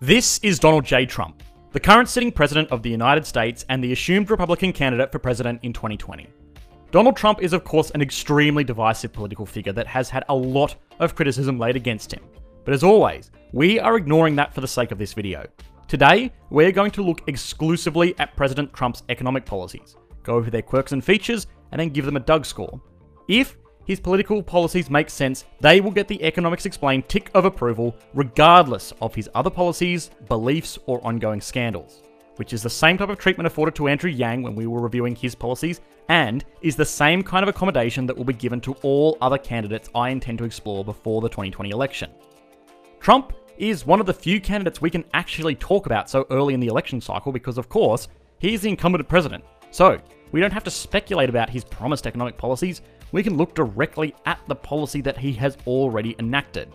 This is Donald J. Trump, the current sitting president of the United States and the assumed Republican candidate for president in 2020. Donald Trump is, of course, an extremely divisive political figure that has had a lot of criticism laid against him. But as always, we are ignoring that for the sake of this video. Today, we're going to look exclusively at President Trump's economic policies, go over their quirks and features, and then give them a Doug score. If his political policies make sense, they will get the Economics Explained tick of approval, regardless of his other policies, beliefs, or ongoing scandals. Which is the same type of treatment afforded to Andrew Yang when we were reviewing his policies, and is the same kind of accommodation that will be given to all other candidates I intend to explore before the 2020 election. Trump is one of the few candidates we can actually talk about so early in the election cycle because, of course, he's the incumbent president. So, we don't have to speculate about his promised economic policies, we can look directly at the policy that he has already enacted.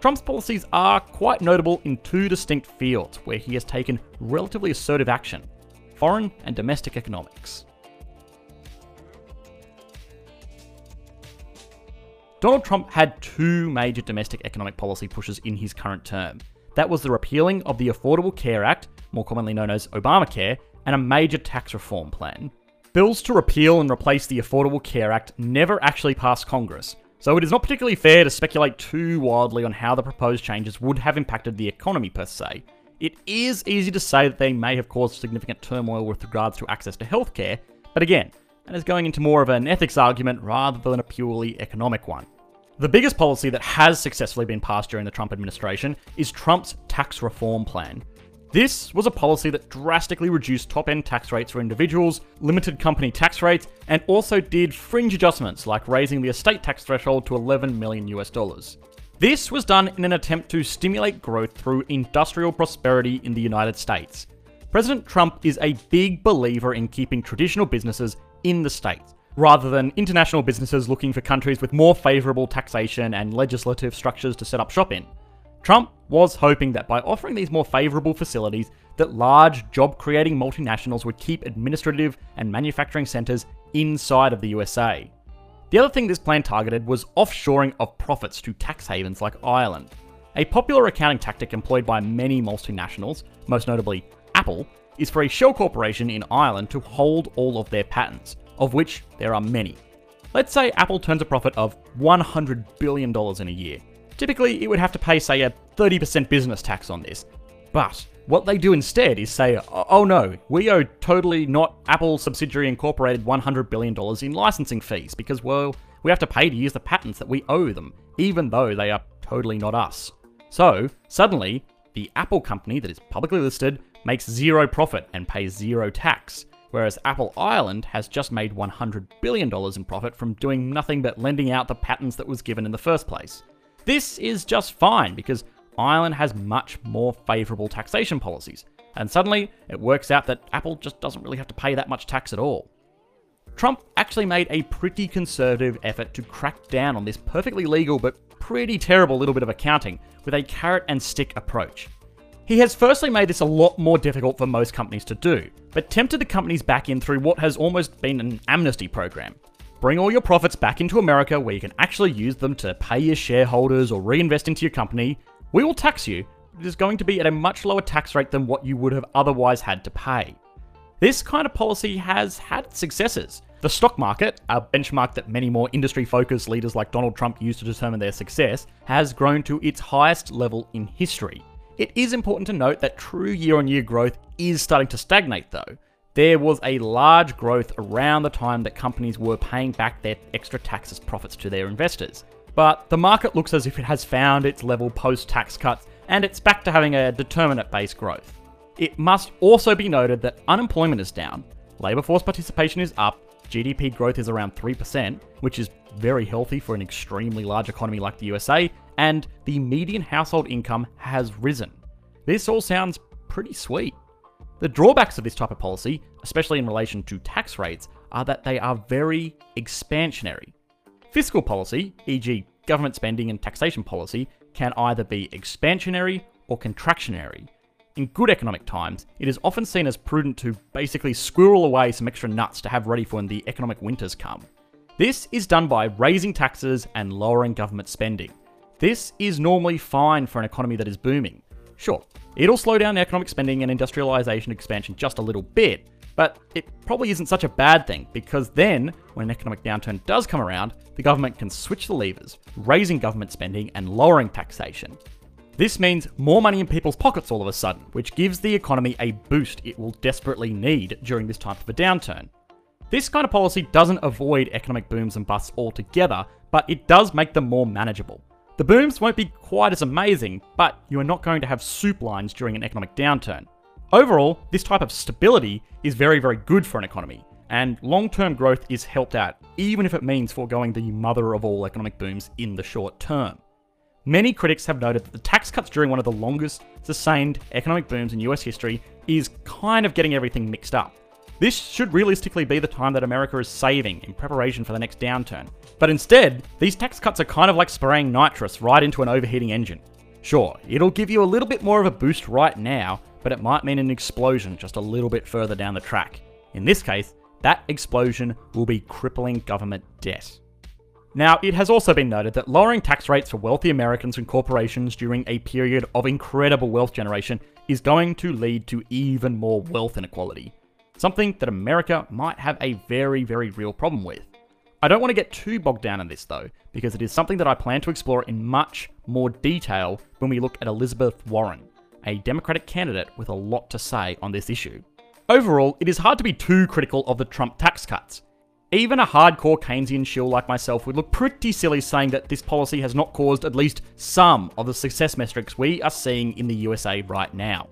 Trump's policies are quite notable in two distinct fields where he has taken relatively assertive action foreign and domestic economics. Donald Trump had two major domestic economic policy pushes in his current term. That was the repealing of the Affordable Care Act, more commonly known as Obamacare, and a major tax reform plan. Bills to repeal and replace the Affordable Care Act never actually passed Congress, so it is not particularly fair to speculate too wildly on how the proposed changes would have impacted the economy per se. It is easy to say that they may have caused significant turmoil with regards to access to healthcare, but again, that is going into more of an ethics argument rather than a purely economic one. The biggest policy that has successfully been passed during the Trump administration is Trump's tax reform plan. This was a policy that drastically reduced top end tax rates for individuals, limited company tax rates, and also did fringe adjustments like raising the estate tax threshold to 11 million US dollars. This was done in an attempt to stimulate growth through industrial prosperity in the United States. President Trump is a big believer in keeping traditional businesses in the States, rather than international businesses looking for countries with more favourable taxation and legislative structures to set up shop in. Trump was hoping that by offering these more favourable facilities, that large job-creating multinationals would keep administrative and manufacturing centres inside of the USA. The other thing this plan targeted was offshoring of profits to tax havens like Ireland. A popular accounting tactic employed by many multinationals, most notably Apple, is for a shell corporation in Ireland to hold all of their patents, of which there are many. Let's say Apple turns a profit of $100 billion in a year. Typically, it would have to pay, say, a 30% business tax on this. But what they do instead is say, oh no, we owe totally not Apple subsidiary incorporated $100 billion in licensing fees because, well, we have to pay to use the patents that we owe them, even though they are totally not us. So, suddenly, the Apple company that is publicly listed makes zero profit and pays zero tax, whereas Apple Ireland has just made $100 billion in profit from doing nothing but lending out the patents that was given in the first place. This is just fine because Ireland has much more favourable taxation policies, and suddenly it works out that Apple just doesn't really have to pay that much tax at all. Trump actually made a pretty conservative effort to crack down on this perfectly legal but pretty terrible little bit of accounting with a carrot and stick approach. He has firstly made this a lot more difficult for most companies to do, but tempted the companies back in through what has almost been an amnesty program. Bring all your profits back into America where you can actually use them to pay your shareholders or reinvest into your company. We will tax you. It is going to be at a much lower tax rate than what you would have otherwise had to pay. This kind of policy has had successes. The stock market, a benchmark that many more industry focused leaders like Donald Trump use to determine their success, has grown to its highest level in history. It is important to note that true year on year growth is starting to stagnate though there was a large growth around the time that companies were paying back their extra taxes profits to their investors. But the market looks as if it has found its level post tax cuts and it's back to having a determinate based growth. It must also be noted that unemployment is down, labour force participation is up, GDP growth is around 3%, which is very healthy for an extremely large economy like the USA, and the median household income has risen. This all sounds pretty sweet. The drawbacks of this type of policy, especially in relation to tax rates, are that they are very expansionary. Fiscal policy, e.g., government spending and taxation policy, can either be expansionary or contractionary. In good economic times, it is often seen as prudent to basically squirrel away some extra nuts to have ready for when the economic winters come. This is done by raising taxes and lowering government spending. This is normally fine for an economy that is booming. Sure, it'll slow down economic spending and industrialization expansion just a little bit, but it probably isn't such a bad thing because then, when an economic downturn does come around, the government can switch the levers, raising government spending and lowering taxation. This means more money in people's pockets all of a sudden, which gives the economy a boost it will desperately need during this type of a downturn. This kind of policy doesn't avoid economic booms and busts altogether, but it does make them more manageable. The booms won't be quite as amazing, but you are not going to have soup lines during an economic downturn. Overall, this type of stability is very, very good for an economy, and long term growth is helped out, even if it means foregoing the mother of all economic booms in the short term. Many critics have noted that the tax cuts during one of the longest sustained economic booms in US history is kind of getting everything mixed up. This should realistically be the time that America is saving in preparation for the next downturn. But instead, these tax cuts are kind of like spraying nitrous right into an overheating engine. Sure, it'll give you a little bit more of a boost right now, but it might mean an explosion just a little bit further down the track. In this case, that explosion will be crippling government debt. Now, it has also been noted that lowering tax rates for wealthy Americans and corporations during a period of incredible wealth generation is going to lead to even more wealth inequality something that America might have a very, very real problem with. I don't want to get too bogged down in this though, because it is something that I plan to explore in much more detail when we look at Elizabeth Warren, a Democratic candidate with a lot to say on this issue. Overall, it is hard to be too critical of the Trump tax cuts. Even a hardcore Keynesian shill like myself would look pretty silly saying that this policy has not caused at least some of the success metrics we are seeing in the USA right now.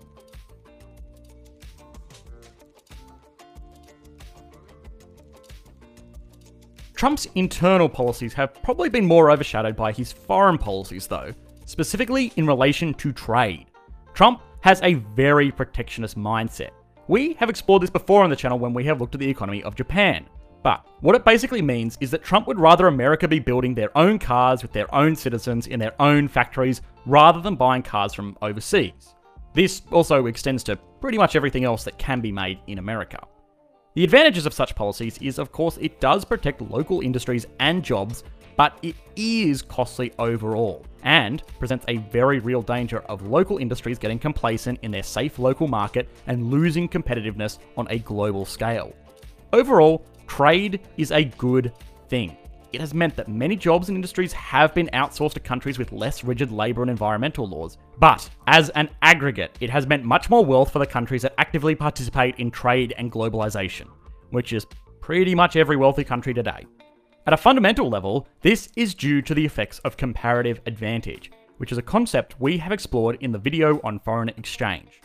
Trump's internal policies have probably been more overshadowed by his foreign policies, though, specifically in relation to trade. Trump has a very protectionist mindset. We have explored this before on the channel when we have looked at the economy of Japan. But what it basically means is that Trump would rather America be building their own cars with their own citizens in their own factories rather than buying cars from overseas. This also extends to pretty much everything else that can be made in America. The advantages of such policies is, of course, it does protect local industries and jobs, but it is costly overall and presents a very real danger of local industries getting complacent in their safe local market and losing competitiveness on a global scale. Overall, trade is a good thing it has meant that many jobs and industries have been outsourced to countries with less rigid labour and environmental laws. But, as an aggregate, it has meant much more wealth for the countries that actively participate in trade and globalisation, which is pretty much every wealthy country today. At a fundamental level, this is due to the effects of comparative advantage, which is a concept we have explored in the video on foreign exchange.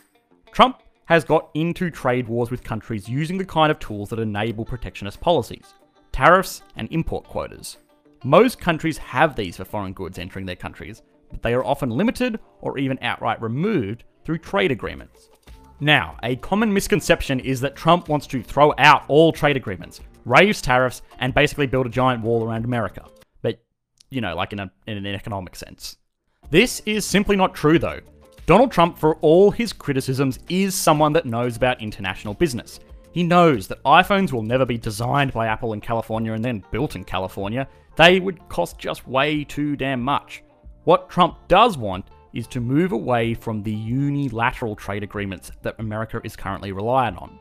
Trump has got into trade wars with countries using the kind of tools that enable protectionist policies tariffs, and import quotas. Most countries have these for foreign goods entering their countries, but they are often limited or even outright removed through trade agreements. Now, a common misconception is that Trump wants to throw out all trade agreements, raise tariffs, and basically build a giant wall around America. But, you know, like in, a, in an economic sense. This is simply not true, though. Donald Trump, for all his criticisms, is someone that knows about international business. He knows that iPhones will never be designed by Apple in California and then built in California. They would cost just way too damn much. What Trump does want is to move away from the unilateral trade agreements that America is currently reliant on.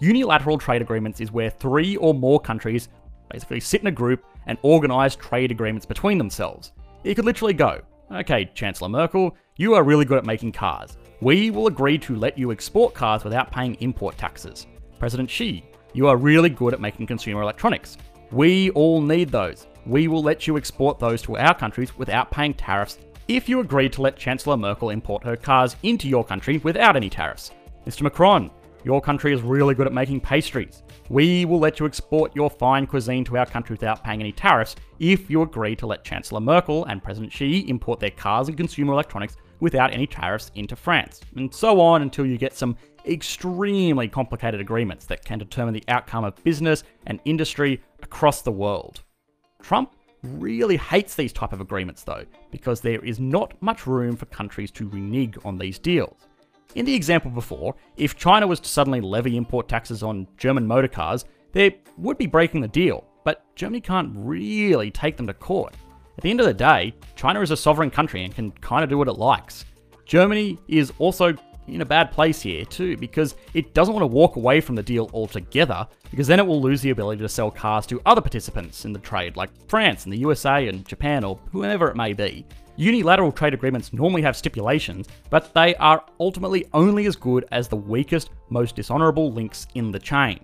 Unilateral trade agreements is where three or more countries basically sit in a group and organize trade agreements between themselves. It could literally go, okay, Chancellor Merkel, you are really good at making cars. We will agree to let you export cars without paying import taxes. President Xi, you are really good at making consumer electronics. We all need those. We will let you export those to our countries without paying tariffs if you agree to let Chancellor Merkel import her cars into your country without any tariffs. Mr. Macron, your country is really good at making pastries. We will let you export your fine cuisine to our country without paying any tariffs if you agree to let Chancellor Merkel and President Xi import their cars and consumer electronics without any tariffs into France, and so on until you get some extremely complicated agreements that can determine the outcome of business and industry across the world. Trump really hates these type of agreements though, because there is not much room for countries to renege on these deals. In the example before, if China was to suddenly levy import taxes on German motor cars, they would be breaking the deal, but Germany can't really take them to court. At the end of the day, China is a sovereign country and can kind of do what it likes. Germany is also in a bad place here too because it doesn't want to walk away from the deal altogether because then it will lose the ability to sell cars to other participants in the trade like France and the USA and Japan or whoever it may be. Unilateral trade agreements normally have stipulations, but they are ultimately only as good as the weakest, most dishonourable links in the chain.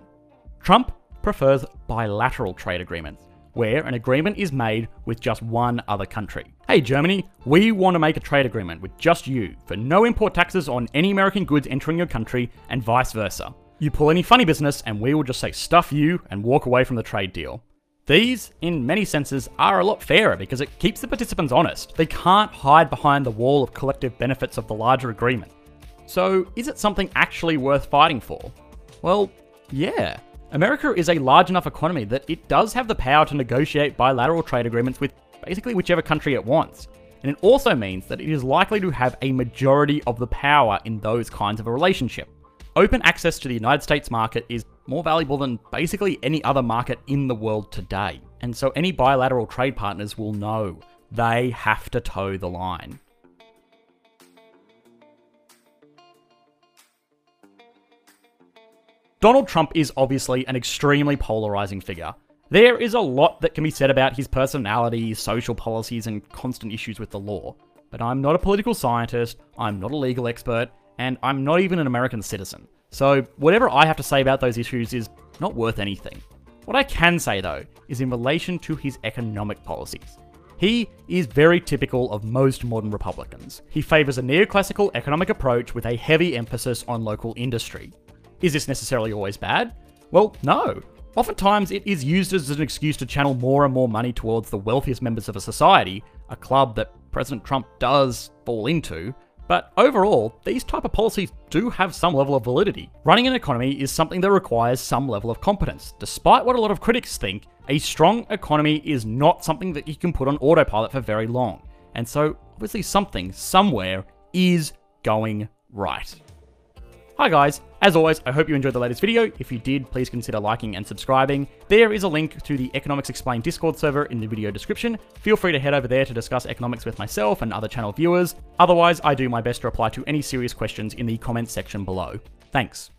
Trump prefers bilateral trade agreements, where an agreement is made with just one other country. Hey Germany, we want to make a trade agreement with just you for no import taxes on any American goods entering your country and vice versa. You pull any funny business and we will just say stuff you and walk away from the trade deal. These, in many senses, are a lot fairer because it keeps the participants honest. They can't hide behind the wall of collective benefits of the larger agreement. So, is it something actually worth fighting for? Well, yeah. America is a large enough economy that it does have the power to negotiate bilateral trade agreements with basically whichever country it wants. And it also means that it is likely to have a majority of the power in those kinds of a relationship. Open access to the United States market is more valuable than basically any other market in the world today. And so any bilateral trade partners will know they have to toe the line. Donald Trump is obviously an extremely polarizing figure. There is a lot that can be said about his personality, social policies, and constant issues with the law. But I'm not a political scientist, I'm not a legal expert, and I'm not even an American citizen. So, whatever I have to say about those issues is not worth anything. What I can say, though, is in relation to his economic policies. He is very typical of most modern Republicans. He favours a neoclassical economic approach with a heavy emphasis on local industry. Is this necessarily always bad? Well, no. Oftentimes, it is used as an excuse to channel more and more money towards the wealthiest members of a society, a club that President Trump does fall into, but overall, these type of policies do have some level of validity. Running an economy is something that requires some level of competence. Despite what a lot of critics think, a strong economy is not something that you can put on autopilot for very long. And so, obviously something, somewhere, is going right. Hi guys, as always, I hope you enjoyed the latest video. If you did, please consider liking and subscribing. There is a link to the Economics Explained Discord server in the video description. Feel free to head over there to discuss economics with myself and other channel viewers. Otherwise, I do my best to reply to any serious questions in the comments section below. Thanks.